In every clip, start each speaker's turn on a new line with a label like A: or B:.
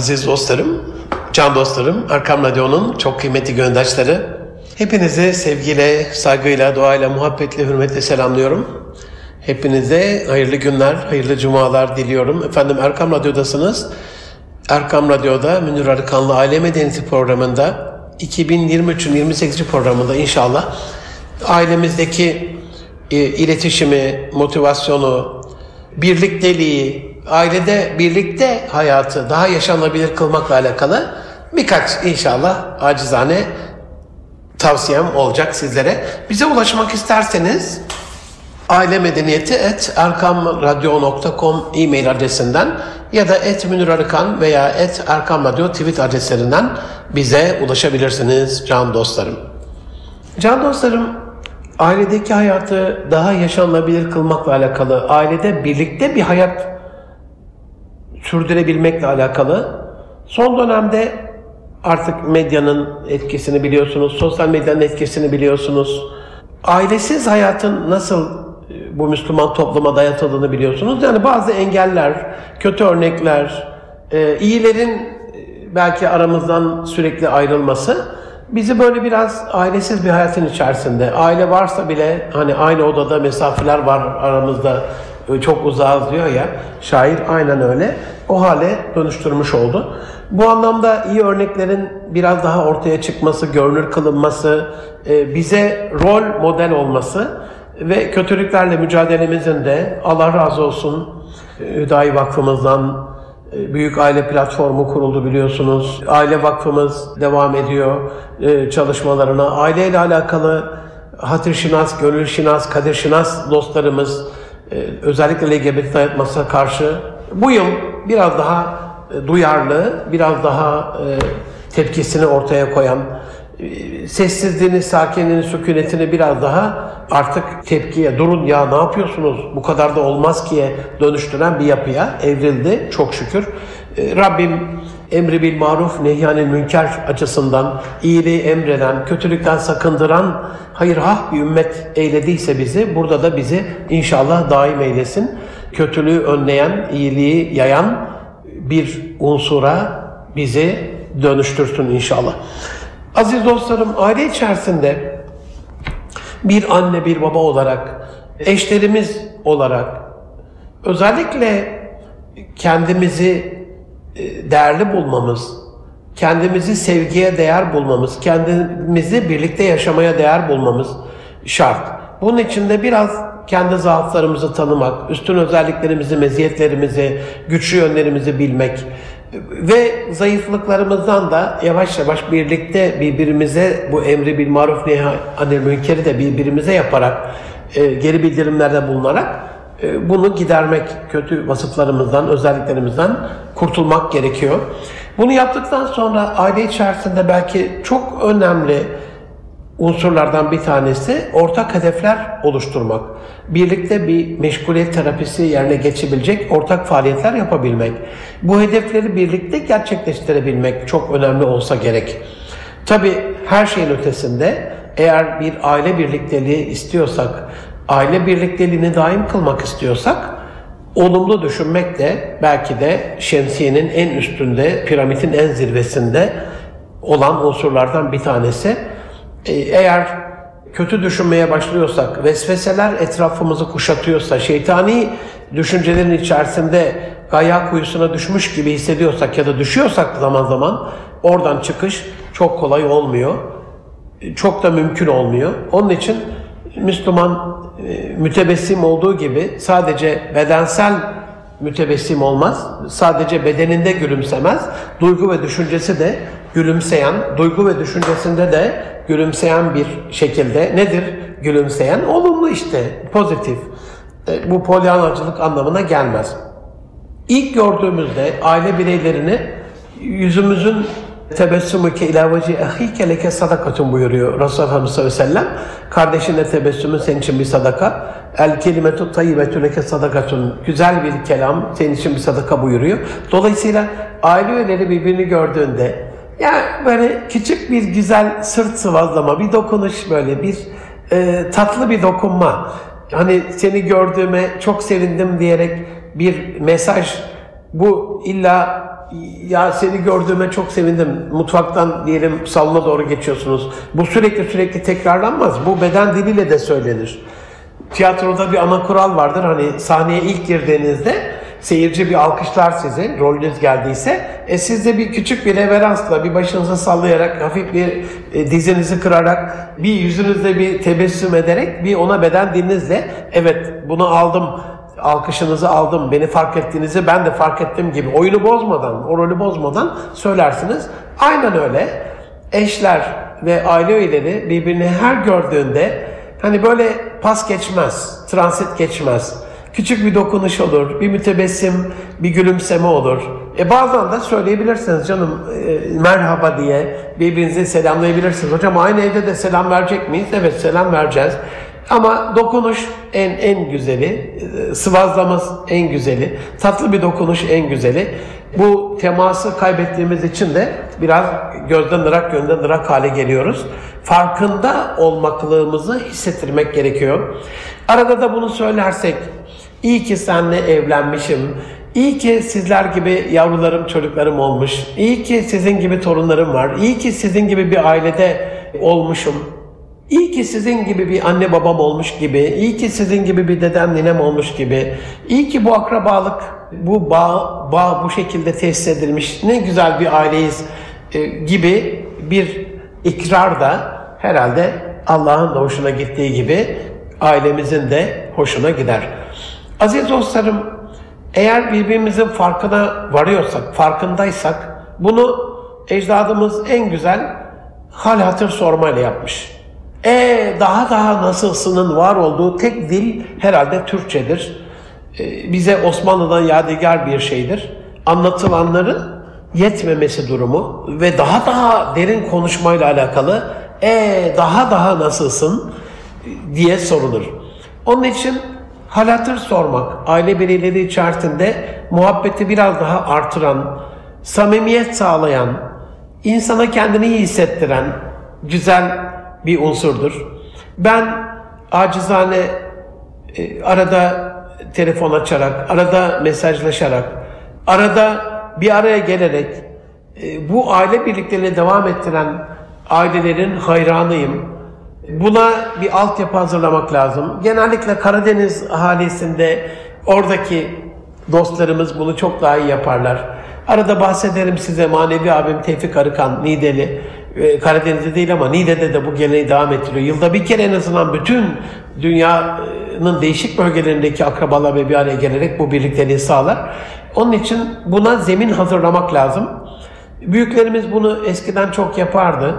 A: Aziz dostlarım, can dostlarım, Arkam Radyo'nun çok kıymetli göndaşları. Hepinizi sevgiyle, saygıyla, duayla, muhabbetle, hürmetle selamlıyorum. Hepinize hayırlı günler, hayırlı cumalar diliyorum. Efendim Erkam Radyo'dasınız. Erkam Radyo'da Münir Arıkanlı Aile Medeniyeti programında 2023'ün 28. programında inşallah ailemizdeki e, iletişimi, motivasyonu, birlikteliği, ailede birlikte hayatı daha yaşanabilir kılmakla alakalı birkaç inşallah acizane tavsiyem olacak sizlere. Bize ulaşmak isterseniz aile medeniyeti et erkamradyo.com e-mail adresinden ya da et Münir Arıkan veya et Erkam tweet adreslerinden bize ulaşabilirsiniz can dostlarım. Can dostlarım ailedeki hayatı daha yaşanılabilir kılmakla alakalı, ailede birlikte bir hayat sürdürebilmekle alakalı son dönemde artık medyanın etkisini biliyorsunuz, sosyal medyanın etkisini biliyorsunuz. Ailesiz hayatın nasıl e, bu Müslüman topluma dayatıldığını biliyorsunuz. Yani bazı engeller, kötü örnekler, e, iyilerin e, belki aramızdan sürekli ayrılması bizi böyle biraz ailesiz bir hayatın içerisinde, aile varsa bile hani aynı odada mesafeler var aramızda çok uzağız diyor ya, şair aynen öyle. O hale dönüştürmüş oldu. Bu anlamda iyi örneklerin biraz daha ortaya çıkması, görünür kılınması, bize rol model olması ve kötülüklerle mücadelemizin de Allah razı olsun Hüdayi Vakfımızdan, Büyük Aile Platformu kuruldu biliyorsunuz. Aile Vakfımız devam ediyor çalışmalarına. Aile ile alakalı hatır şinas, gönül şinas, kadir şinas dostlarımız özellikle LGBT dayatmasına karşı bu yıl biraz daha duyarlı, biraz daha tepkisini ortaya koyan, sessizliğini, sakinliğini, sükunetini biraz daha artık tepkiye, durun ya ne yapıyorsunuz, bu kadar da olmaz ki'ye dönüştüren bir yapıya evrildi çok şükür. Rabbim emri bil maruf nehyanil münker açısından iyiliği emreden, kötülükten sakındıran hayırhah bir ümmet eylediyse bizi, burada da bizi inşallah daim eylesin. Kötülüğü önleyen, iyiliği yayan bir unsura bizi dönüştürsün inşallah. Aziz dostlarım, aile içerisinde bir anne, bir baba olarak, eşlerimiz olarak özellikle kendimizi değerli bulmamız, kendimizi sevgiye değer bulmamız, kendimizi birlikte yaşamaya değer bulmamız şart. Bunun için de biraz kendi zaaflarımızı tanımak, üstün özelliklerimizi, meziyetlerimizi, güçlü yönlerimizi bilmek ve zayıflıklarımızdan da yavaş yavaş birlikte birbirimize bu emri bil maruf nehi münkeri de birbirimize yaparak e, geri bildirimlerde bulunarak e, bunu gidermek, kötü vasıflarımızdan, özelliklerimizden kurtulmak gerekiyor. Bunu yaptıktan sonra aile içerisinde belki çok önemli unsurlardan bir tanesi ortak hedefler oluşturmak. Birlikte bir meşguliyet terapisi yerine geçebilecek ortak faaliyetler yapabilmek. Bu hedefleri birlikte gerçekleştirebilmek çok önemli olsa gerek. Tabi her şeyin ötesinde eğer bir aile birlikteliği istiyorsak, aile birlikteliğini daim kılmak istiyorsak olumlu düşünmek de belki de şemsiyenin en üstünde, piramidin en zirvesinde olan unsurlardan bir tanesi. Ee, eğer kötü düşünmeye başlıyorsak, vesveseler etrafımızı kuşatıyorsa, şeytani düşüncelerin içerisinde gaya kuyusuna düşmüş gibi hissediyorsak ya da düşüyorsak zaman zaman oradan çıkış çok kolay olmuyor. Çok da mümkün olmuyor. Onun için Müslüman e, mütebessim olduğu gibi sadece bedensel mütebessim olmaz. Sadece bedeninde gülümsemez. Duygu ve düşüncesi de gülümseyen, duygu ve düşüncesinde de gülümseyen bir şekilde nedir? Gülümseyen olumlu işte, pozitif. E, bu polyanacılık anlamına gelmez. İlk gördüğümüzde aile bireylerini yüzümüzün tebessümüke ilavacı ahike leke sadakatun buyuruyor Resulullah Efendimiz sallallahu aleyhi ve sellem. Kardeşinle tebessümün senin için bir sadaka. El kelimetu tayyibetü leke sadakatun. Güzel bir kelam senin için bir sadaka buyuruyor. Dolayısıyla aile üyeleri birbirini gördüğünde yani böyle küçük bir güzel sırt sıvazlama, bir dokunuş böyle bir e, tatlı bir dokunma. Hani seni gördüğüme çok sevindim diyerek bir mesaj bu illa ya seni gördüğüme çok sevindim. Mutfaktan diyelim salona doğru geçiyorsunuz. Bu sürekli sürekli tekrarlanmaz. Bu beden diliyle de söylenir. Tiyatroda bir ana kural vardır. Hani sahneye ilk girdiğinizde seyirci bir alkışlar sizi, rolünüz geldiyse. E siz de bir küçük bir reveransla, bir başınızı sallayarak, hafif bir e, dizinizi kırarak, bir yüzünüzde bir tebessüm ederek, bir ona beden dilinizle, evet bunu aldım, alkışınızı aldım, beni fark ettiğinizi ben de fark ettim gibi oyunu bozmadan, o rolü bozmadan söylersiniz. Aynen öyle eşler ve aile üyeleri birbirini her gördüğünde hani böyle pas geçmez, transit geçmez. Küçük bir dokunuş olur, bir mütebessim, bir gülümseme olur. E bazen de söyleyebilirsiniz canım e, merhaba diye birbirinizi selamlayabilirsiniz. Hocam aynı evde de selam verecek miyiz? Evet selam vereceğiz. Ama dokunuş en en güzeli, e, sıvazlamaz en güzeli, tatlı bir dokunuş en güzeli. Bu teması kaybettiğimiz için de biraz gözden ırak, gönülden ırak hale geliyoruz. Farkında olmaklığımızı hissettirmek gerekiyor. Arada da bunu söylersek, iyi ki seninle evlenmişim, İyi ki sizler gibi yavrularım, çocuklarım olmuş. İyi ki sizin gibi torunlarım var. İyi ki sizin gibi bir ailede olmuşum. İyi ki sizin gibi bir anne babam olmuş gibi, iyi ki sizin gibi bir dedem ninem olmuş gibi, iyi ki bu akrabalık, bu bağ, bağ bu şekilde tesis edilmiş, ne güzel bir aileyiz e, gibi bir ikrar da herhalde Allah'ın da hoşuna gittiği gibi ailemizin de hoşuna gider. Aziz dostlarım, eğer birbirimizin farkına varıyorsak, farkındaysak, bunu ecdadımız en güzel hal hatır sormayla yapmış. E daha daha nasılsının var olduğu tek dil herhalde Türkçedir. E, bize Osmanlı'dan yadigar bir şeydir. Anlatılanların yetmemesi durumu ve daha daha derin konuşmayla alakalı e daha daha nasılsın diye sorulur. Onun için hal hatır sormak, aile bireyleri içerisinde muhabbeti biraz daha artıran, samimiyet sağlayan, insana kendini iyi hissettiren, güzel bir unsurdur. Ben acizane e, arada telefon açarak, arada mesajlaşarak, arada bir araya gelerek e, bu aile birliklerini devam ettiren ailelerin hayranıyım. Buna bir altyapı hazırlamak lazım. Genellikle Karadeniz ahalisinde oradaki dostlarımız bunu çok daha iyi yaparlar. Arada bahsederim size manevi abim Tevfik Arıkan, Nideli. Ee, Karadeniz'de değil ama Niğde'de de bu geleneği devam ettiriyor. Yılda bir kere en azından bütün dünyanın değişik bölgelerindeki akrabalar ve bir araya gelerek bu birlikteliği sağlar. Onun için buna zemin hazırlamak lazım. Büyüklerimiz bunu eskiden çok yapardı.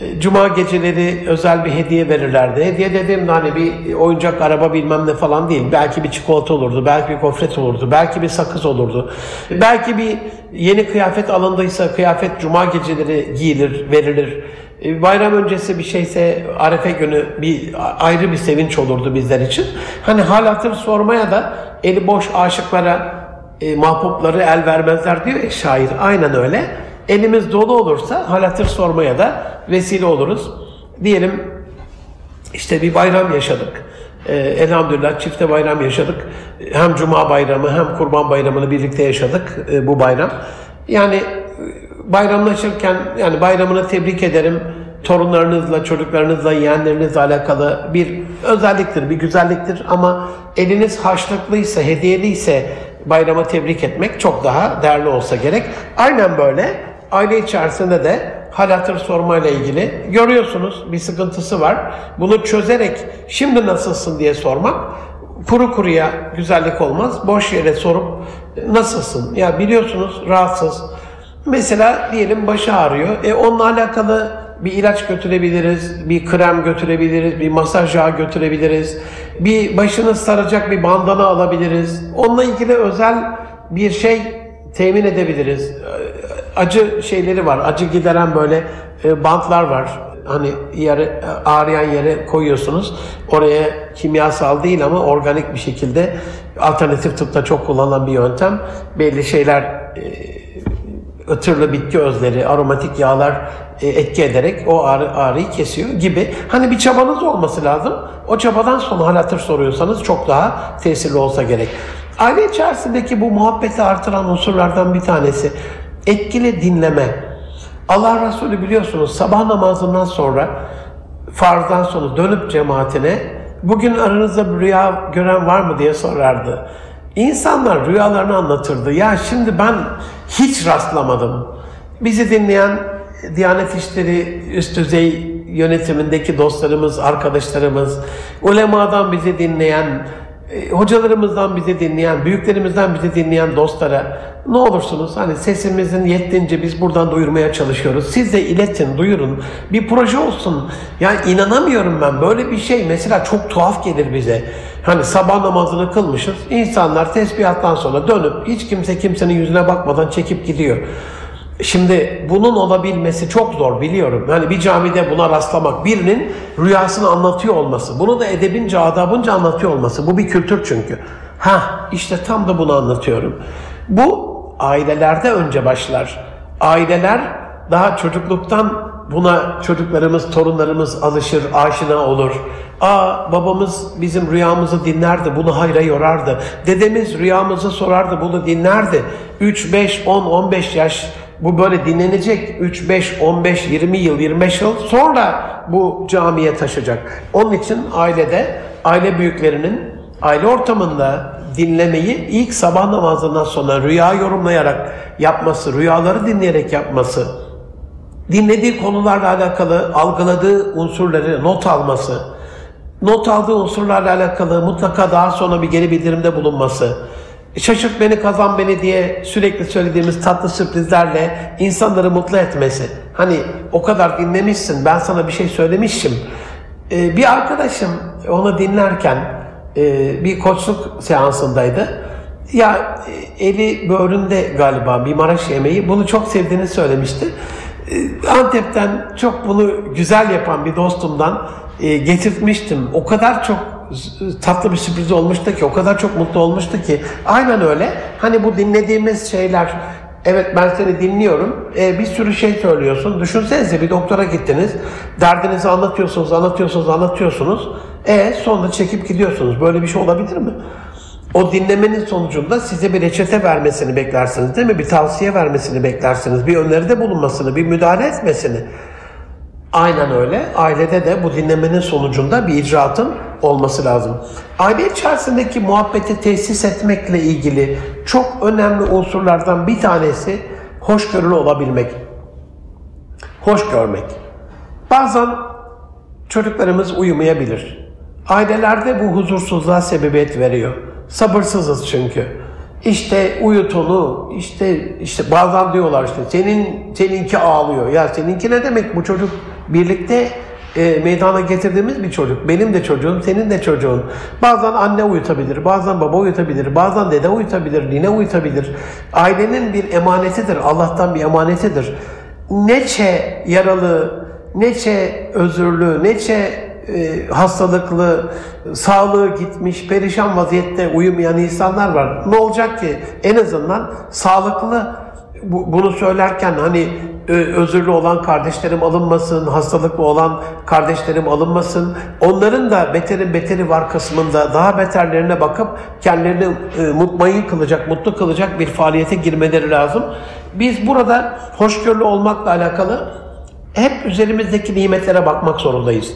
A: Ee, Cuma geceleri özel bir hediye verirlerdi. Hediye dediğimde hani bir oyuncak araba bilmem ne falan değil. Belki bir çikolata olurdu, belki bir kofret olurdu, belki bir sakız olurdu. Belki bir yeni kıyafet alındıysa kıyafet cuma geceleri giyilir, verilir. Ee, bayram öncesi bir şeyse Arefe günü bir ayrı bir sevinç olurdu bizler için. Hani hal hatır sormaya da eli boş aşıklara e, mahpupları el vermezler diyor ya şair. Aynen öyle. Elimiz dolu olursa hal hatır sormaya da vesile oluruz. Diyelim işte bir bayram yaşadık. Ee, elhamdülillah çifte bayram yaşadık. Hem Cuma bayramı hem Kurban bayramını birlikte yaşadık e, bu bayram. Yani e, bayramlaşırken yani bayramını tebrik ederim. Torunlarınızla, çocuklarınızla, yeğenlerinizle alakalı bir özelliktir, bir güzelliktir. Ama eliniz haşlıklıysa, hediyeliyse bayrama tebrik etmek çok daha değerli olsa gerek. Aynen böyle aile içerisinde de hal hatır sormayla ilgili görüyorsunuz bir sıkıntısı var. Bunu çözerek şimdi nasılsın diye sormak kuru kuruya güzellik olmaz. Boş yere sorup nasılsın? Ya biliyorsunuz rahatsız. Mesela diyelim başı ağrıyor. E onunla alakalı bir ilaç götürebiliriz, bir krem götürebiliriz, bir masaj yağı götürebiliriz. Bir başını saracak bir bandana alabiliriz. Onunla ilgili özel bir şey temin edebiliriz acı şeyleri var. Acı gideren böyle e, bantlar var. Hani yere, ağrıyan yere koyuyorsunuz. Oraya kimyasal değil ama organik bir şekilde alternatif tıpta çok kullanılan bir yöntem. Belli şeyler e, bitki özleri, aromatik yağlar e, etki ederek o ağrı, ağrıyı kesiyor gibi. Hani bir çabanız olması lazım. O çabadan sonra hal hatır soruyorsanız çok daha tesirli olsa gerek. Aile içerisindeki bu muhabbeti artıran unsurlardan bir tanesi etkili dinleme. Allah Resulü biliyorsunuz sabah namazından sonra farzdan sonra dönüp cemaatine bugün aranızda bir rüya gören var mı diye sorardı. İnsanlar rüyalarını anlatırdı. Ya şimdi ben hiç rastlamadım. Bizi dinleyen Diyanet İşleri üst düzey yönetimindeki dostlarımız, arkadaşlarımız, ulemadan bizi dinleyen, e, hocalarımızdan bizi dinleyen, büyüklerimizden bizi dinleyen dostlara ne olursunuz hani sesimizin yettiğince biz buradan duyurmaya çalışıyoruz. Siz de iletin, duyurun. Bir proje olsun. Yani inanamıyorum ben böyle bir şey mesela çok tuhaf gelir bize. Hani sabah namazını kılmışız. İnsanlar tesbihattan sonra dönüp hiç kimse kimsenin yüzüne bakmadan çekip gidiyor. Şimdi bunun olabilmesi çok zor biliyorum. Yani bir camide buna rastlamak, birinin rüyasını anlatıyor olması, bunu da edebince, adabınca anlatıyor olması. Bu bir kültür çünkü. Ha işte tam da bunu anlatıyorum. Bu ailelerde önce başlar. Aileler daha çocukluktan buna çocuklarımız, torunlarımız alışır, aşina olur. Aa babamız bizim rüyamızı dinlerdi, bunu hayra yorardı. Dedemiz rüyamızı sorardı, bunu dinlerdi. 3, 5, 10, 15 yaş bu böyle dinlenecek 3, 5, 15, 20 yıl, 25 yıl sonra bu camiye taşacak. Onun için ailede, aile büyüklerinin aile ortamında dinlemeyi ilk sabah namazından sonra rüya yorumlayarak yapması, rüyaları dinleyerek yapması, dinlediği konularla alakalı algıladığı unsurları not alması, not aldığı unsurlarla alakalı mutlaka daha sonra bir geri bildirimde bulunması, şaşırt beni kazan beni diye sürekli söylediğimiz tatlı sürprizlerle insanları mutlu etmesi. Hani o kadar dinlemişsin ben sana bir şey söylemişim. Ee, bir arkadaşım onu dinlerken e, bir koçluk seansındaydı. Ya e, eli böğründe galiba bir Maraş yemeği bunu çok sevdiğini söylemişti. E, Antep'ten çok bunu güzel yapan bir dostumdan e, getirtmiştim. O kadar çok tatlı bir sürpriz olmuştu ki, o kadar çok mutlu olmuştu ki. Aynen öyle. Hani bu dinlediğimiz şeyler, evet ben seni dinliyorum, e, bir sürü şey söylüyorsun. Düşünsenize bir doktora gittiniz, derdinizi anlatıyorsunuz, anlatıyorsunuz, anlatıyorsunuz. E sonra çekip gidiyorsunuz. Böyle bir şey olabilir mi? O dinlemenin sonucunda size bir reçete vermesini beklersiniz değil mi? Bir tavsiye vermesini beklersiniz. Bir öneride bulunmasını, bir müdahale etmesini. Aynen öyle. Ailede de bu dinlemenin sonucunda bir icraatın olması lazım. Aile içerisindeki muhabbeti tesis etmekle ilgili çok önemli unsurlardan bir tanesi hoşgörülü olabilmek. Hoş görmek. Bazen çocuklarımız uyumayabilir. Ailelerde bu huzursuzluğa sebebiyet veriyor. Sabırsızız çünkü. İşte uyut onu, işte işte bazen diyorlar işte senin seninki ağlıyor. Ya seninki ne demek bu çocuk birlikte e, meydana getirdiğimiz bir çocuk. Benim de çocuğum, senin de çocuğun. Bazen anne uyutabilir, bazen baba uyutabilir, bazen dede uyutabilir, nine uyutabilir. Ailenin bir emanetidir, Allah'tan bir emanetidir. Neçe yaralı, neçe özürlü, neçe e, hastalıklı, sağlığı gitmiş, perişan vaziyette uyumayan insanlar var. Ne olacak ki? En azından sağlıklı bu, bunu söylerken hani özürlü olan kardeşlerim alınmasın, hastalıklı olan kardeşlerim alınmasın. Onların da beterin beteri var kısmında daha beterlerine bakıp kendilerini e, mutmain kılacak, mutlu kılacak bir faaliyete girmeleri lazım. Biz burada hoşgörülü olmakla alakalı hep üzerimizdeki nimetlere bakmak zorundayız.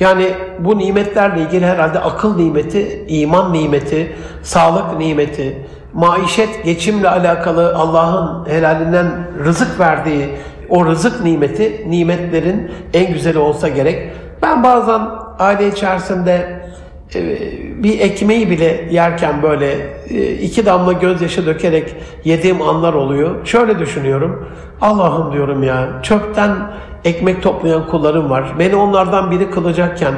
A: Yani bu nimetlerle ilgili herhalde akıl nimeti, iman nimeti, sağlık nimeti, maişet, geçimle alakalı Allah'ın helalinden rızık verdiği o rızık nimeti, nimetlerin en güzeli olsa gerek. Ben bazen aile içerisinde e, bir ekmeği bile yerken böyle e, iki damla gözyaşı dökerek yediğim anlar oluyor. Şöyle düşünüyorum. Allah'ım diyorum ya çöpten ekmek toplayan kullarım var. Beni onlardan biri kılacakken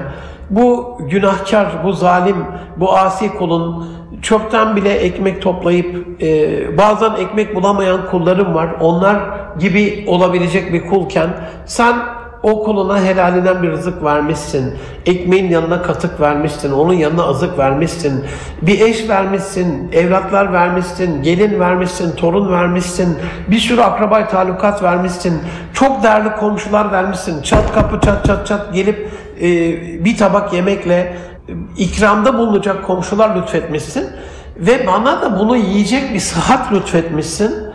A: bu günahkar, bu zalim, bu asi kulun çöpten bile ekmek toplayıp e, bazen ekmek bulamayan kullarım var. Onlar gibi olabilecek bir kulken sen o kuluna helalinden bir rızık vermişsin. Ekmeğin yanına katık vermişsin. Onun yanına azık vermişsin. Bir eş vermişsin. Evlatlar vermişsin. Gelin vermişsin. Torun vermişsin. Bir sürü akrabay talukat vermişsin. Çok değerli komşular vermişsin. Çat kapı çat çat çat gelip e, bir tabak yemekle ikramda bulunacak komşular lütfetmişsin. Ve bana da bunu yiyecek bir sıhhat lütfetmişsin.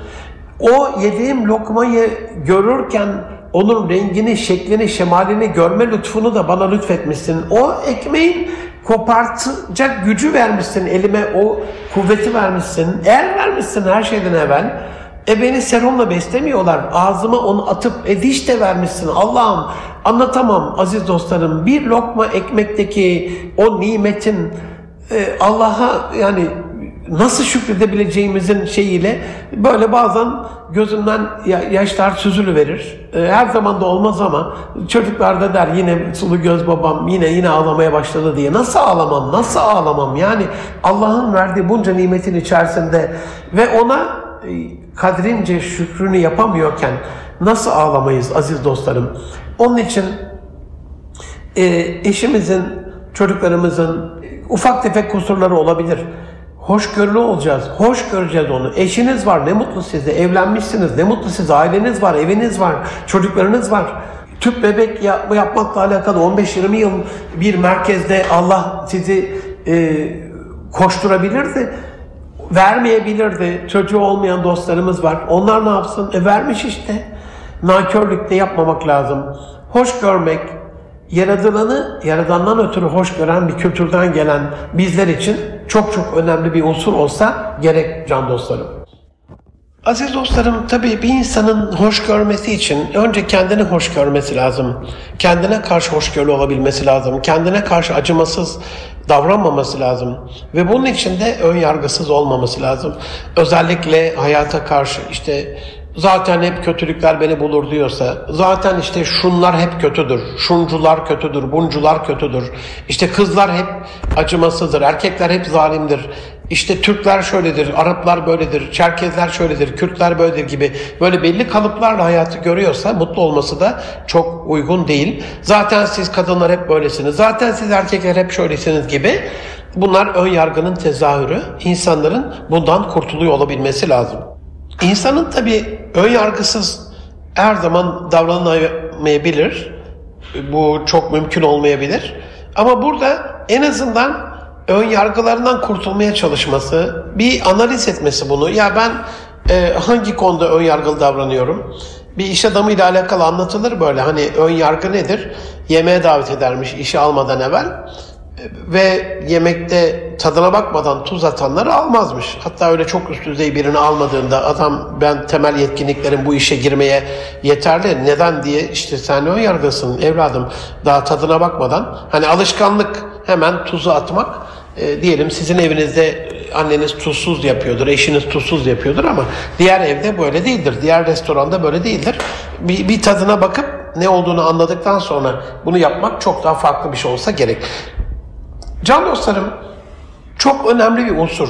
A: O yediğim lokmayı görürken onun rengini, şeklini, şemalini görme lütfunu da bana lütfetmişsin. O ekmeğin kopartacak gücü vermişsin elime, o kuvveti vermişsin. Eğer vermişsin her şeyden evvel, e beni serumla beslemiyorlar. Ağzıma onu atıp e diş de vermişsin. Allah'ım anlatamam aziz dostlarım. Bir lokma ekmekteki o nimetin e, Allah'a yani nasıl şükredebileceğimizin şeyiyle böyle bazen gözümden yaşlar süzülü verir. E, her zaman da olmaz ama çocuklar da der yine sulu göz babam yine yine ağlamaya başladı diye. Nasıl ağlamam? Nasıl ağlamam? Yani Allah'ın verdiği bunca nimetin içerisinde ve ona e, kadrince şükrünü yapamıyorken nasıl ağlamayız aziz dostlarım? Onun için e, eşimizin, çocuklarımızın ufak tefek kusurları olabilir. Hoşgörülü olacağız. Hoş göreceğiz onu. Eşiniz var. Ne mutlu size. Evlenmişsiniz. Ne mutlu size. Aileniz var. Eviniz var. Çocuklarınız var. Tüp bebek yap yapmakla alakalı 15-20 yıl bir merkezde Allah sizi e, koşturabilirdi. Vermeyebilirdi. Çocuğu olmayan dostlarımız var. Onlar ne yapsın? E vermiş işte. Nankörlükte yapmamak lazım. Hoş görmek, yaradılanı yaradandan ötürü hoş gören bir kültürden gelen bizler için çok çok önemli bir unsur olsa gerek can dostlarım. Aziz dostlarım tabii bir insanın hoş görmesi için önce kendini hoş görmesi lazım. Kendine karşı hoşgörülü olabilmesi lazım. Kendine karşı acımasız davranmaması lazım. Ve bunun için de ön yargısız olmaması lazım. Özellikle hayata karşı işte zaten hep kötülükler beni bulur diyorsa, zaten işte şunlar hep kötüdür, şuncular kötüdür, buncular kötüdür, işte kızlar hep acımasızdır, erkekler hep zalimdir, işte Türkler şöyledir, Araplar böyledir, Çerkezler şöyledir, Kürtler böyledir gibi böyle belli kalıplarla hayatı görüyorsa mutlu olması da çok uygun değil. Zaten siz kadınlar hep böylesiniz, zaten siz erkekler hep şöylesiniz gibi bunlar ön yargının tezahürü. İnsanların bundan kurtuluyor olabilmesi lazım. İnsanın tabi ön yargısız her zaman davranamayabilir. Bu çok mümkün olmayabilir. Ama burada en azından ön yargılarından kurtulmaya çalışması, bir analiz etmesi bunu. Ya ben e, hangi konuda ön yargılı davranıyorum? Bir iş adamıyla alakalı anlatılır böyle. Hani ön yargı nedir? Yemeğe davet edermiş işi almadan evvel ve yemekte tadına bakmadan tuz atanları almazmış. Hatta öyle çok üst düzey birini almadığında adam ben temel yetkinliklerim bu işe girmeye yeterli. Neden diye işte sen ön yargısın evladım daha tadına bakmadan. Hani alışkanlık hemen tuzu atmak. E, diyelim sizin evinizde anneniz tuzsuz yapıyordur, eşiniz tuzsuz yapıyordur ama diğer evde böyle değildir. Diğer restoranda böyle değildir. Bir, bir tadına bakıp ne olduğunu anladıktan sonra bunu yapmak çok daha farklı bir şey olsa gerek. Can dostlarım, çok önemli bir unsur.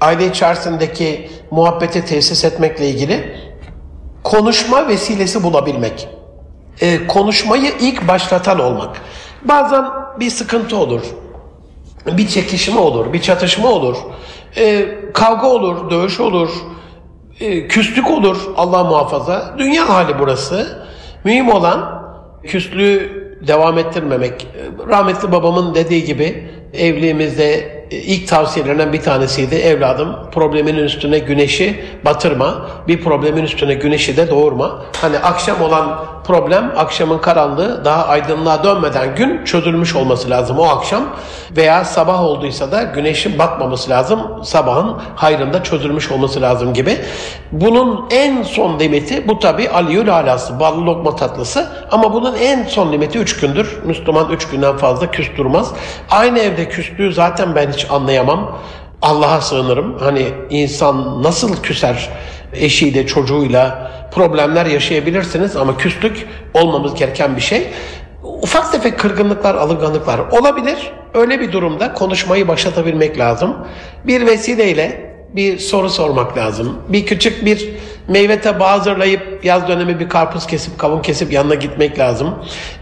A: Aile içerisindeki muhabbete tesis etmekle ilgili konuşma vesilesi bulabilmek. E, konuşmayı ilk başlatan olmak. Bazen bir sıkıntı olur, bir çekişme olur, bir çatışma olur, e, kavga olur, dövüş olur, e, küslük olur Allah muhafaza. Dünya hali burası. Mühim olan küslüğü devam ettirmemek. Rahmetli babamın dediği gibi evliliğimizde e, ilk tavsiyelerinden bir tanesiydi. Evladım problemin üstüne güneşi batırma. Bir problemin üstüne güneşi de doğurma. Hani akşam olan problem akşamın karanlığı daha aydınlığa dönmeden gün çözülmüş olması lazım o akşam. Veya sabah olduysa da güneşin batmaması lazım. Sabahın hayrında çözülmüş olması lazım gibi. Bunun en son limiti bu tabi aliyül alası, ballı lokma tatlısı. Ama bunun en son limiti üç gündür. Müslüman üç günden fazla küs durmaz. Aynı evde küslüğü zaten ben hiç anlayamam. Allah'a sığınırım. Hani insan nasıl küser eşiyle, çocuğuyla problemler yaşayabilirsiniz ama küslük olmamız gereken bir şey. Ufak tefek kırgınlıklar, alınganlıklar olabilir. Öyle bir durumda konuşmayı başlatabilmek lazım. Bir vesileyle bir soru sormak lazım. Bir küçük bir meyve tabağı hazırlayıp yaz dönemi bir karpuz kesip kavun kesip yanına gitmek lazım.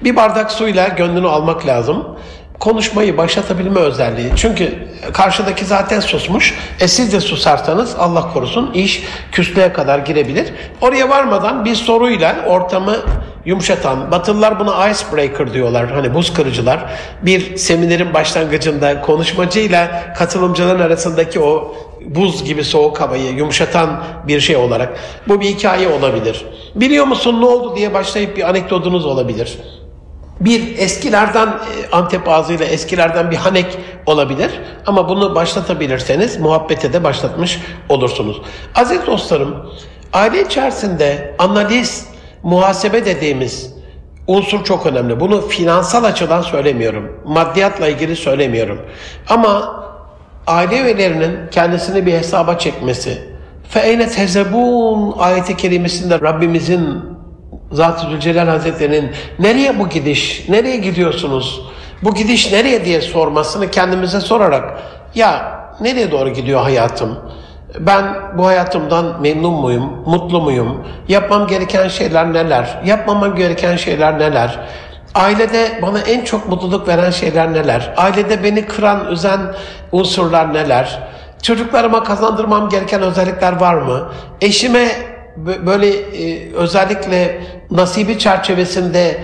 A: Bir bardak suyla gönlünü almak lazım konuşmayı başlatabilme özelliği. Çünkü karşıdaki zaten susmuş. E siz de susarsanız Allah korusun iş küslüğe kadar girebilir. Oraya varmadan bir soruyla ortamı yumuşatan, Batılılar buna icebreaker diyorlar, hani buz kırıcılar. Bir seminerin başlangıcında konuşmacıyla katılımcıların arasındaki o buz gibi soğuk havayı yumuşatan bir şey olarak. Bu bir hikaye olabilir. Biliyor musun ne oldu diye başlayıp bir anekdotunuz olabilir. Bir eskilerden e, Antep ağzıyla eskilerden bir hanek olabilir ama bunu başlatabilirseniz muhabbete de başlatmış olursunuz. Aziz dostlarım, aile içerisinde analiz, muhasebe dediğimiz unsur çok önemli. Bunu finansal açıdan söylemiyorum. Maddiyatla ilgili söylemiyorum. Ama aile üyelerinin kendisini bir hesaba çekmesi. Fe tezebun ayeti kerimesinde Rabbimizin Zat-ı Zülcelal Hazretleri'nin nereye bu gidiş, nereye gidiyorsunuz, bu gidiş nereye diye sormasını kendimize sorarak ya nereye doğru gidiyor hayatım? Ben bu hayatımdan memnun muyum, mutlu muyum? Yapmam gereken şeyler neler? Yapmamam gereken şeyler neler? Ailede bana en çok mutluluk veren şeyler neler? Ailede beni kıran, üzen unsurlar neler? Çocuklarıma kazandırmam gereken özellikler var mı? Eşime böyle e, özellikle nasibi çerçevesinde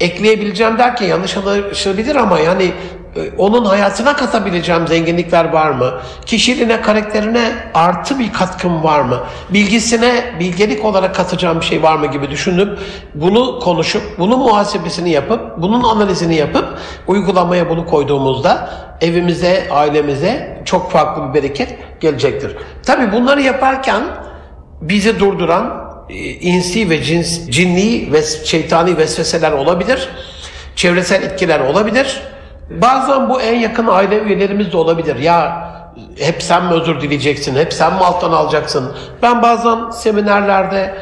A: ekleyebileceğim derken yanlış anlaşılabilir ama yani e, onun hayatına katabileceğim zenginlikler var mı? Kişiliğine, karakterine artı bir katkım var mı? Bilgisine bilgelik olarak katacağım bir şey var mı gibi düşünüp bunu konuşup, bunun muhasebesini yapıp, bunun analizini yapıp uygulamaya bunu koyduğumuzda evimize, ailemize çok farklı bir bereket gelecektir. Tabi bunları yaparken bizi durduran e, insi ve cins, cinni ve şeytani vesveseler olabilir. Çevresel etkiler olabilir. Bazen bu en yakın aile üyelerimiz de olabilir. Ya hep sen mi özür dileyeceksin, hep sen mi alttan alacaksın? Ben bazen seminerlerde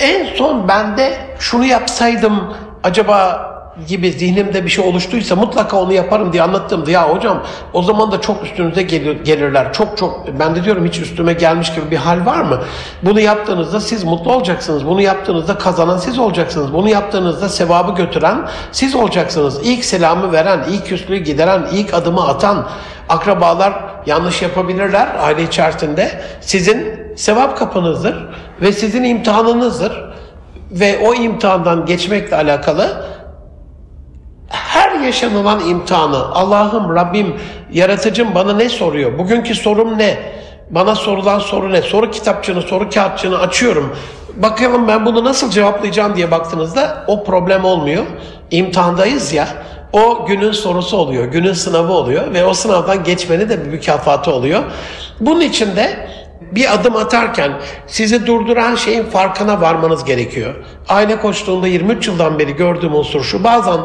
A: en son bende şunu yapsaydım acaba gibi zihnimde bir şey oluştuysa mutlaka onu yaparım diye anlattığımda ya hocam o zaman da çok üstünüze gelir, gelirler. Çok çok ben de diyorum hiç üstüme gelmiş gibi bir hal var mı? Bunu yaptığınızda siz mutlu olacaksınız. Bunu yaptığınızda kazanan siz olacaksınız. Bunu yaptığınızda sevabı götüren siz olacaksınız. İlk selamı veren, ilk küslüğü gideren, ilk adımı atan akrabalar yanlış yapabilirler aile içerisinde. Sizin sevap kapınızdır ve sizin imtihanınızdır ve o imtihandan geçmekle alakalı yaşanılan imtihanı Allah'ım Rabbim yaratıcım bana ne soruyor? Bugünkü sorum ne? Bana sorulan soru ne? Soru kitapçığını, soru kağıtçığını açıyorum. Bakalım ben bunu nasıl cevaplayacağım diye baktığınızda o problem olmuyor. İmtihandayız ya. O günün sorusu oluyor, günün sınavı oluyor ve o sınavdan geçmenin de bir mükafatı oluyor. Bunun için de bir adım atarken sizi durduran şeyin farkına varmanız gerekiyor. Aile koçluğunda 23 yıldan beri gördüğüm unsur şu. Bazen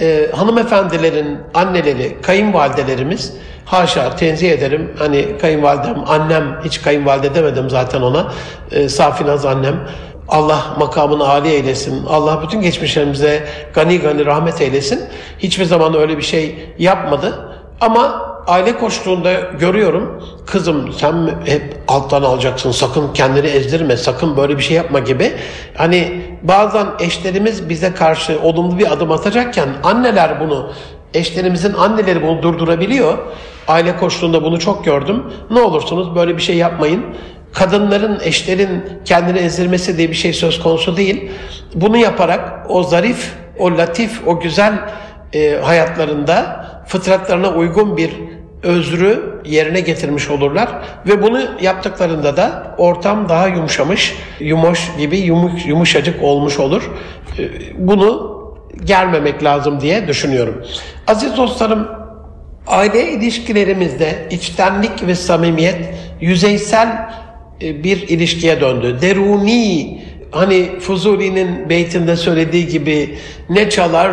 A: e, hanımefendilerin anneleri, kayınvalidelerimiz haşa tenzih ederim. Hani kayınvalidem, annem hiç kayınvalide demedim zaten ona. E, Safinaz annem. Allah makamını âli eylesin. Allah bütün geçmişlerimize gani gani rahmet eylesin. Hiçbir zaman öyle bir şey yapmadı. Ama aile koştuğunda görüyorum kızım sen hep alttan alacaksın sakın kendini ezdirme sakın böyle bir şey yapma gibi. Hani bazen eşlerimiz bize karşı olumlu bir adım atacakken anneler bunu eşlerimizin anneleri bunu durdurabiliyor. Aile koştuğunda bunu çok gördüm. Ne olursunuz böyle bir şey yapmayın. Kadınların, eşlerin kendini ezdirmesi diye bir şey söz konusu değil. Bunu yaparak o zarif, o latif, o güzel e, hayatlarında fıtratlarına uygun bir özrü yerine getirmiş olurlar ve bunu yaptıklarında da ortam daha yumuşamış, yumuş gibi yumuş, yumuşacık olmuş olur. Ee, bunu gelmemek lazım diye düşünüyorum. Aziz dostlarım, aile ilişkilerimizde içtenlik ve samimiyet yüzeysel e, bir ilişkiye döndü. Deruni, hani Fuzuli'nin beytinde söylediği gibi ne çalar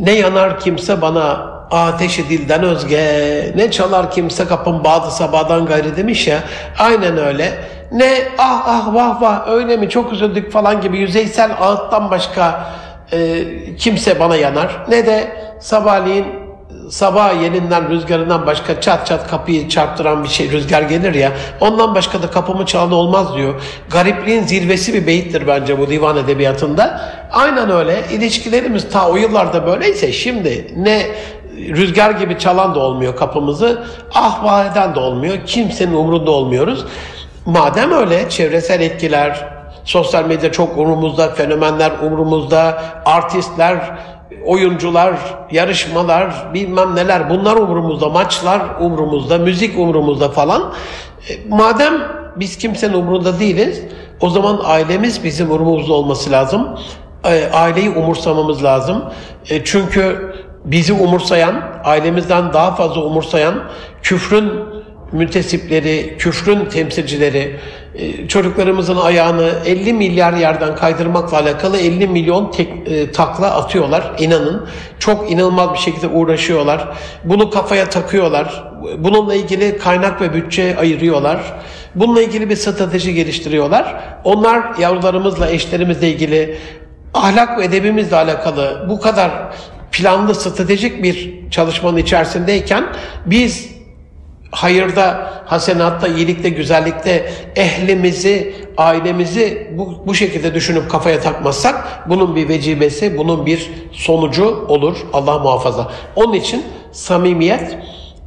A: ne yanar kimse bana ateşi dilden özge. Ne çalar kimse kapın bağdı sabahdan gayrı demiş ya. Aynen öyle. Ne ah ah vah vah öyle mi? Çok üzüldük falan gibi. Yüzeysel ağıttan başka e, kimse bana yanar. Ne de sabahleyin sabah yeninden rüzgarından başka çat çat kapıyı çarptıran bir şey rüzgar gelir ya. Ondan başka da kapımı çalan olmaz diyor. Garipliğin zirvesi bir beyittir bence bu divan edebiyatında. Aynen öyle. İlişkilerimiz ta o yıllarda böyleyse şimdi ne rüzgar gibi çalan da olmuyor kapımızı, ah eden de olmuyor, kimsenin umrunda olmuyoruz. Madem öyle çevresel etkiler, Sosyal medya çok umurumuzda, fenomenler umurumuzda, artistler, oyuncular, yarışmalar, bilmem neler bunlar umurumuzda, maçlar umurumuzda, müzik umurumuzda falan. E, madem biz kimsenin umurunda değiliz, o zaman ailemiz bizim umurumuzda olması lazım. E, aileyi umursamamız lazım. E, çünkü bizi umursayan, ailemizden daha fazla umursayan küfrün müntesipleri, küfrün temsilcileri, e, çocuklarımızın ayağını 50 milyar yerden kaydırmakla alakalı 50 milyon tek, e, takla atıyorlar. İnanın. Çok inanılmaz bir şekilde uğraşıyorlar. Bunu kafaya takıyorlar. Bununla ilgili kaynak ve bütçe ayırıyorlar. Bununla ilgili bir strateji geliştiriyorlar. Onlar yavrularımızla, eşlerimizle ilgili ahlak ve edebimizle alakalı bu kadar planlı, stratejik bir çalışmanın içerisindeyken biz hayırda, hasenatta, iyilikte, güzellikte ehlimizi, ailemizi bu, bu şekilde düşünüp kafaya takmazsak bunun bir vecibesi, bunun bir sonucu olur. Allah muhafaza. Onun için samimiyet,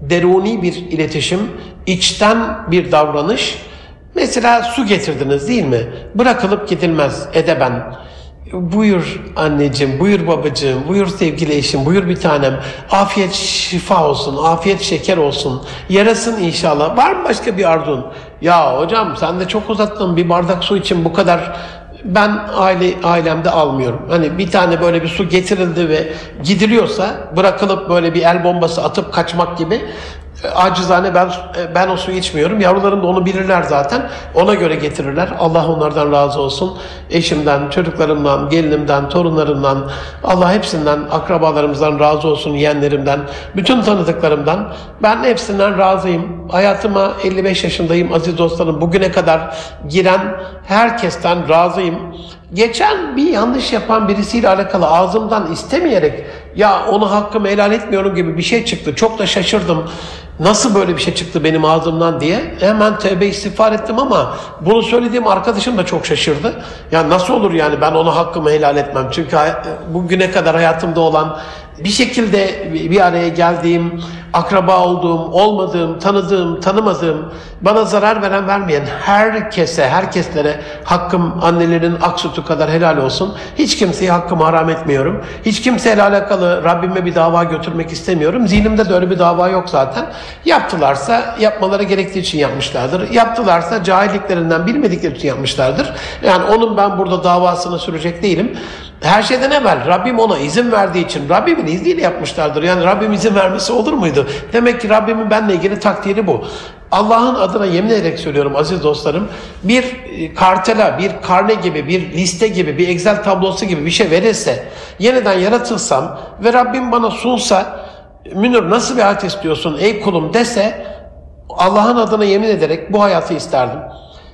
A: deruni bir iletişim, içten bir davranış. Mesela su getirdiniz değil mi? Bırakılıp gidilmez edeben. Buyur anneciğim, buyur babacığım, buyur sevgili eşim, buyur bir tanem. Afiyet şifa olsun, afiyet şeker olsun. Yarasın inşallah. Var mı başka bir arzun? Ya hocam sen de çok uzattın bir bardak su için bu kadar ben aile ailemde almıyorum. Hani bir tane böyle bir su getirildi ve gidiliyorsa bırakılıp böyle bir el bombası atıp kaçmak gibi acizane ben ben o suyu içmiyorum. Yavrularım da onu bilirler zaten. Ona göre getirirler. Allah onlardan razı olsun. Eşimden, çocuklarımdan, gelinimden, torunlarımdan, Allah hepsinden, akrabalarımızdan razı olsun, yeğenlerimden, bütün tanıdıklarımdan. Ben hepsinden razıyım. Hayatıma 55 yaşındayım aziz dostlarım. Bugüne kadar giren herkesten razıyım. Geçen bir yanlış yapan birisiyle alakalı ağzımdan istemeyerek ya onu hakkımı helal etmiyorum gibi bir şey çıktı. Çok da şaşırdım. Nasıl böyle bir şey çıktı benim ağzımdan diye. Hemen tövbe istiğfar ettim ama bunu söylediğim arkadaşım da çok şaşırdı. Ya nasıl olur yani ben onu hakkımı helal etmem. Çünkü bugüne kadar hayatımda olan bir şekilde bir araya geldiğim, akraba olduğum, olmadığım, tanıdığım, tanımadığım, bana zarar veren vermeyen herkese, herkeslere hakkım annelerin ak sütü kadar helal olsun. Hiç kimseye hakkımı haram etmiyorum. Hiç kimseyle alakalı Rabbime bir dava götürmek istemiyorum. Zihnimde de öyle bir dava yok zaten. Yaptılarsa yapmaları gerektiği için yapmışlardır. Yaptılarsa cahilliklerinden bilmedikleri için yapmışlardır. Yani onun ben burada davasını sürecek değilim. Her şeyden evvel Rabbim ona izin verdiği için Rabbimin izniyle yapmışlardır. Yani Rabbim izin vermesi olur muydu? Demek ki Rabbimin benimle ilgili takdiri bu. Allah'ın adına yemin ederek söylüyorum aziz dostlarım. Bir e, kartela, bir karne gibi, bir liste gibi, bir Excel tablosu gibi bir şey verirse, yeniden yaratılsam ve Rabbim bana sunsa, Münir nasıl bir hayat istiyorsun ey kulum dese, Allah'ın adına yemin ederek bu hayatı isterdim.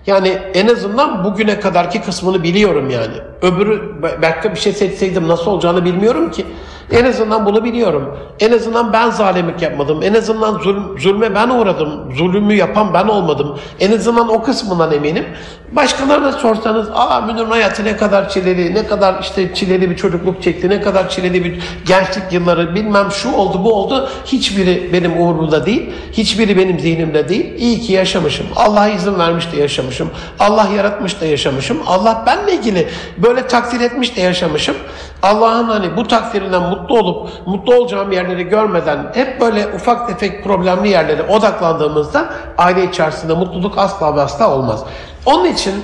A: Yani en azından bugüne kadarki kısmını biliyorum yani. Öbürü belki bir şey seçseydim nasıl olacağını bilmiyorum ki. En azından bunu biliyorum. En azından ben zalimlik yapmadım. En azından zulm, zulme ben uğradım. Zulümü yapan ben olmadım. En azından o kısmından eminim. Başkalarına sorsanız, aa Münir'in hayatı ne kadar çileli, ne kadar işte çileli bir çocukluk çekti, ne kadar çileli bir gençlik yılları bilmem şu oldu bu oldu. Hiçbiri benim umurumda değil. Hiçbiri benim zihnimde değil. İyi ki yaşamışım. Allah izin vermiş de yaşamışım. Allah yaratmış da yaşamışım. Allah benle ilgili böyle takdir etmiş de yaşamışım. Allah'ın hani bu takdirinden mutlu olup mutlu olacağım yerleri görmeden hep böyle ufak tefek problemli yerlere odaklandığımızda aile içerisinde mutluluk asla ve asla olmaz. Onun için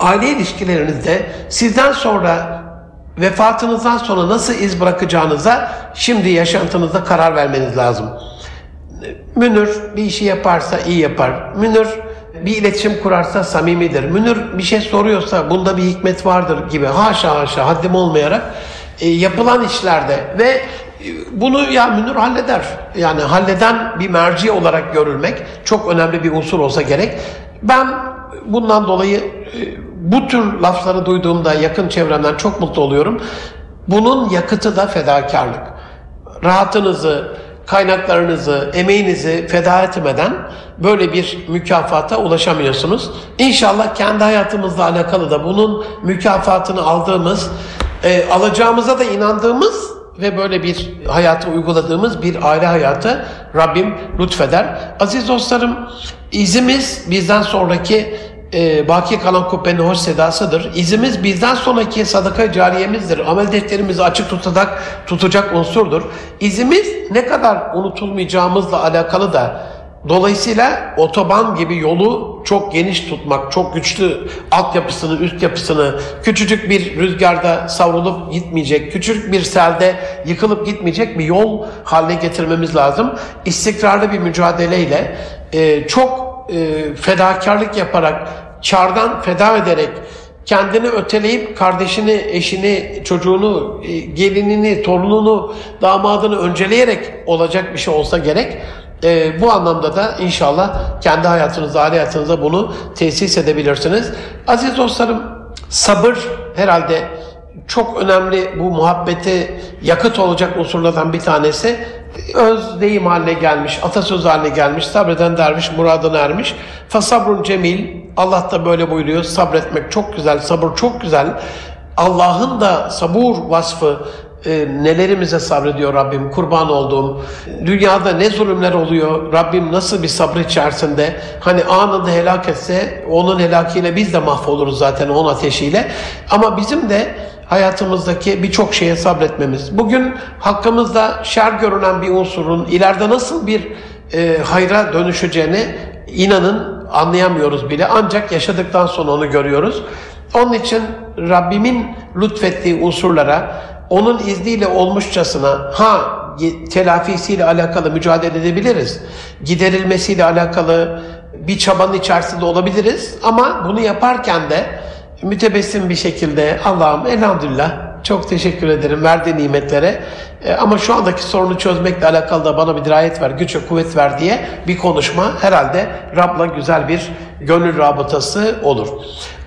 A: aile ilişkilerinizde sizden sonra vefatınızdan sonra nasıl iz bırakacağınıza şimdi yaşantınızda karar vermeniz lazım. Münir bir işi yaparsa iyi yapar. Münir bir iletişim kurarsa samimidir. Münir bir şey soruyorsa bunda bir hikmet vardır gibi haşa haşa haddim olmayarak e, yapılan işlerde ve e, bunu ya Münir halleder. Yani halleden bir merci olarak görülmek çok önemli bir unsur olsa gerek. Ben bundan dolayı e, bu tür lafları duyduğumda yakın çevremden çok mutlu oluyorum. Bunun yakıtı da fedakarlık. Rahatınızı, kaynaklarınızı, emeğinizi feda etmeden böyle bir mükafata ulaşamıyorsunuz. İnşallah kendi hayatımızla alakalı da bunun mükafatını aldığımız, e, alacağımıza da inandığımız ve böyle bir hayatı uyguladığımız bir aile hayatı Rabbim lütfeder. Aziz dostlarım, izimiz bizden sonraki e, baki kalan kubbenin hoş sedasıdır. İzimiz bizden sonraki sadaka cariyemizdir. Amel defterimizi açık tutacak, tutacak unsurdur. İzimiz ne kadar unutulmayacağımızla alakalı da Dolayısıyla otoban gibi yolu çok geniş tutmak, çok güçlü altyapısını, üst yapısını, küçücük bir rüzgarda savrulup gitmeyecek, küçük bir selde yıkılıp gitmeyecek bir yol haline getirmemiz lazım. İstikrarlı bir mücadeleyle e, çok e, fedakarlık yaparak, çardan feda ederek, kendini öteleyip kardeşini, eşini, çocuğunu, e, gelinini, torununu, damadını önceleyerek olacak bir şey olsa gerek. E, bu anlamda da inşallah kendi hayatınızda, aile hayatınızda bunu tesis edebilirsiniz. Aziz dostlarım, sabır herhalde çok önemli bu muhabbeti yakıt olacak unsurlardan bir tanesi. Öz deyim haline gelmiş, atasöz haline gelmiş, sabreden derviş muradına ermiş. Fasabrun cemil, Allah da böyle buyuruyor, sabretmek çok güzel, sabır çok güzel. Allah'ın da sabur vasfı e, nelerimize sabrediyor Rabbim kurban olduğum. Dünyada ne zulümler oluyor Rabbim nasıl bir sabrı içerisinde hani anında helak etse onun helakiyle biz de mahvoluruz zaten onun ateşiyle. Ama bizim de hayatımızdaki birçok şeye sabretmemiz. Bugün hakkımızda şer görünen bir unsurun ileride nasıl bir e, hayra dönüşeceğini inanın anlayamıyoruz bile. Ancak yaşadıktan sonra onu görüyoruz. Onun için Rabbimin lütfettiği unsurlara onun izniyle olmuşçasına ha telafisiyle alakalı mücadele edebiliriz. Giderilmesiyle alakalı bir çabanın içerisinde olabiliriz ama bunu yaparken de mütebessim bir şekilde Allah'ım elhamdülillah çok teşekkür ederim verdiği nimetlere. E, ama şu andaki sorunu çözmekle alakalı da bana bir dirayet ver, güç ve kuvvet ver diye bir konuşma herhalde Rab'la güzel bir gönül rabıtası olur.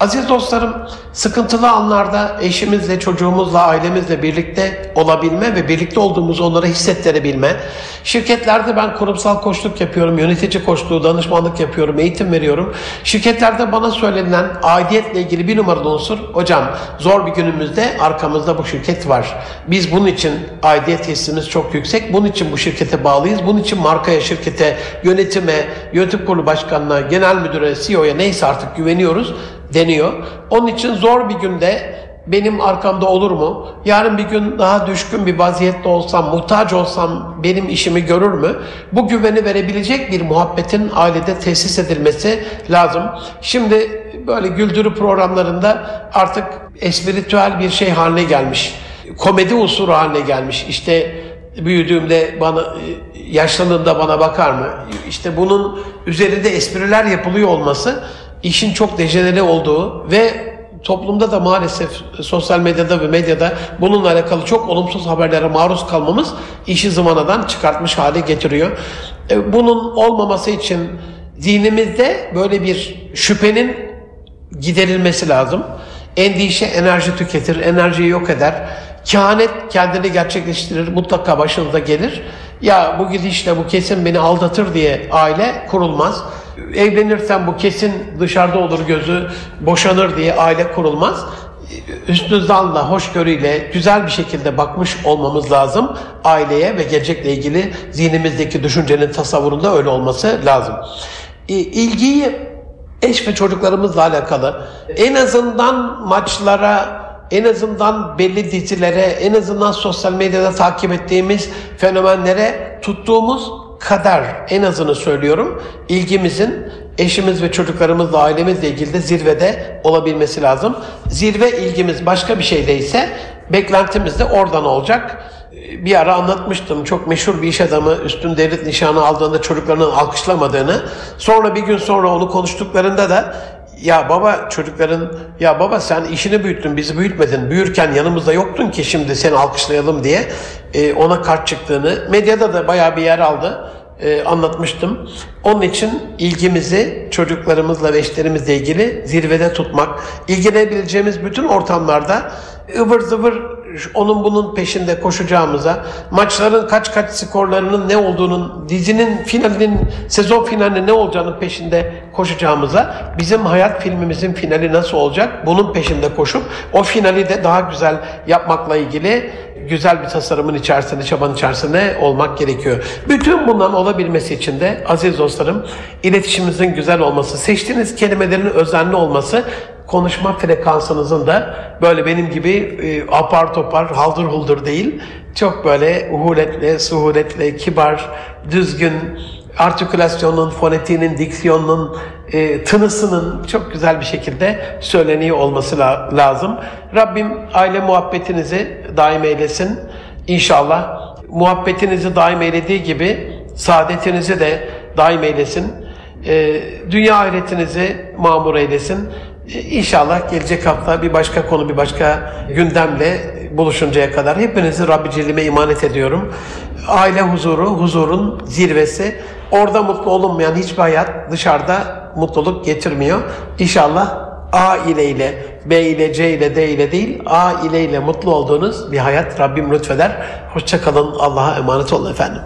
A: Aziz dostlarım, sıkıntılı anlarda eşimizle, çocuğumuzla, ailemizle birlikte olabilme ve birlikte olduğumuz onlara hissettirebilme. Şirketlerde ben kurumsal koçluk yapıyorum, yönetici koçluğu, danışmanlık yapıyorum, eğitim veriyorum. Şirketlerde bana söylenen aidiyetle ilgili bir numaralı unsur, hocam zor bir günümüzde arkamızda bu şirket var. Biz bunun için aidiyet hissimiz çok yüksek. Bunun için bu şirkete bağlıyız. Bunun için markaya, şirkete, yönetime, yönetim kurulu başkanına, genel müdüre, CEO'ya neyse artık güveniyoruz deniyor. Onun için zor bir günde benim arkamda olur mu? Yarın bir gün daha düşkün bir vaziyette olsam, muhtaç olsam benim işimi görür mü? Bu güveni verebilecek bir muhabbetin ailede tesis edilmesi lazım. Şimdi böyle güldürü programlarında artık espritüel bir şey haline gelmiş. Komedi unsuru haline gelmiş. İşte büyüdüğümde bana yaşlandığımda bana bakar mı? İşte bunun üzerinde espriler yapılıyor olması işin çok dejenere olduğu ve toplumda da maalesef sosyal medyada ve medyada bununla alakalı çok olumsuz haberlere maruz kalmamız işi zamanadan çıkartmış hale getiriyor. E, bunun olmaması için dinimizde böyle bir şüphenin giderilmesi lazım. Endişe enerji tüketir, enerjiyi yok eder. Kehanet kendini gerçekleştirir, mutlaka başınıza gelir. Ya bu gidişle bu kesin beni aldatır diye aile kurulmaz evlenirsen bu kesin dışarıda olur gözü boşanır diye aile kurulmaz. Üstü zanla, hoşgörüyle, güzel bir şekilde bakmış olmamız lazım aileye ve gelecekle ilgili zihnimizdeki düşüncenin tasavvurunda öyle olması lazım. İlgiyi eş ve çocuklarımızla alakalı en azından maçlara, en azından belli dizilere, en azından sosyal medyada takip ettiğimiz fenomenlere tuttuğumuz kadar en azını söylüyorum ilgimizin eşimiz ve çocuklarımızla ailemizle ilgili de zirvede olabilmesi lazım. Zirve ilgimiz başka bir şeydeyse beklentimiz de oradan olacak. Bir ara anlatmıştım çok meşhur bir iş adamı üstün devlet nişanı aldığında çocuklarının alkışlamadığını. Sonra bir gün sonra onu konuştuklarında da ya baba çocukların ya baba sen işini büyüttün bizi büyütmedin büyürken yanımızda yoktun ki şimdi seni alkışlayalım diye e, ona kart çıktığını medyada da bayağı bir yer aldı e, anlatmıştım. Onun için ilgimizi çocuklarımızla ve eşlerimizle ilgili zirvede tutmak, ilgilenebileceğimiz bütün ortamlarda ıvır zıvır onun bunun peşinde koşacağımıza, maçların kaç kaç skorlarının ne olduğunun, dizinin finalinin, sezon finalinin ne olacağının peşinde koşacağımıza, bizim hayat filmimizin finali nasıl olacak bunun peşinde koşup o finali de daha güzel yapmakla ilgili güzel bir tasarımın içerisinde, çabanın içerisinde olmak gerekiyor. Bütün bunların olabilmesi için de aziz dostlarım, iletişimimizin güzel olması, seçtiğiniz kelimelerin özenli olması, konuşma frekansınızın da böyle benim gibi e, apar topar, haldır huldur değil, çok böyle uhuletle, suhuletle, kibar, düzgün, artikülasyonun, fonetiğinin, diksiyonunun, e, tınısının çok güzel bir şekilde söyleniyor olması la- lazım. Rabbim aile muhabbetinizi daim eylesin. İnşallah muhabbetinizi daim eylediği gibi saadetinizi de daim eylesin. E, dünya ahiretinizi mamur eylesin. İnşallah gelecek hafta bir başka konu, bir başka gündemle buluşuncaya kadar hepinizi Rabbi Celle'ime emanet ediyorum. Aile huzuru, huzurun zirvesi. Orada mutlu olunmayan hiçbir hayat dışarıda mutluluk getirmiyor. İnşallah A ile ile, B ile, C ile, D ile değil, A ile ile mutlu olduğunuz bir hayat Rabbim lütfeder. Hoşçakalın, Allah'a emanet olun efendim.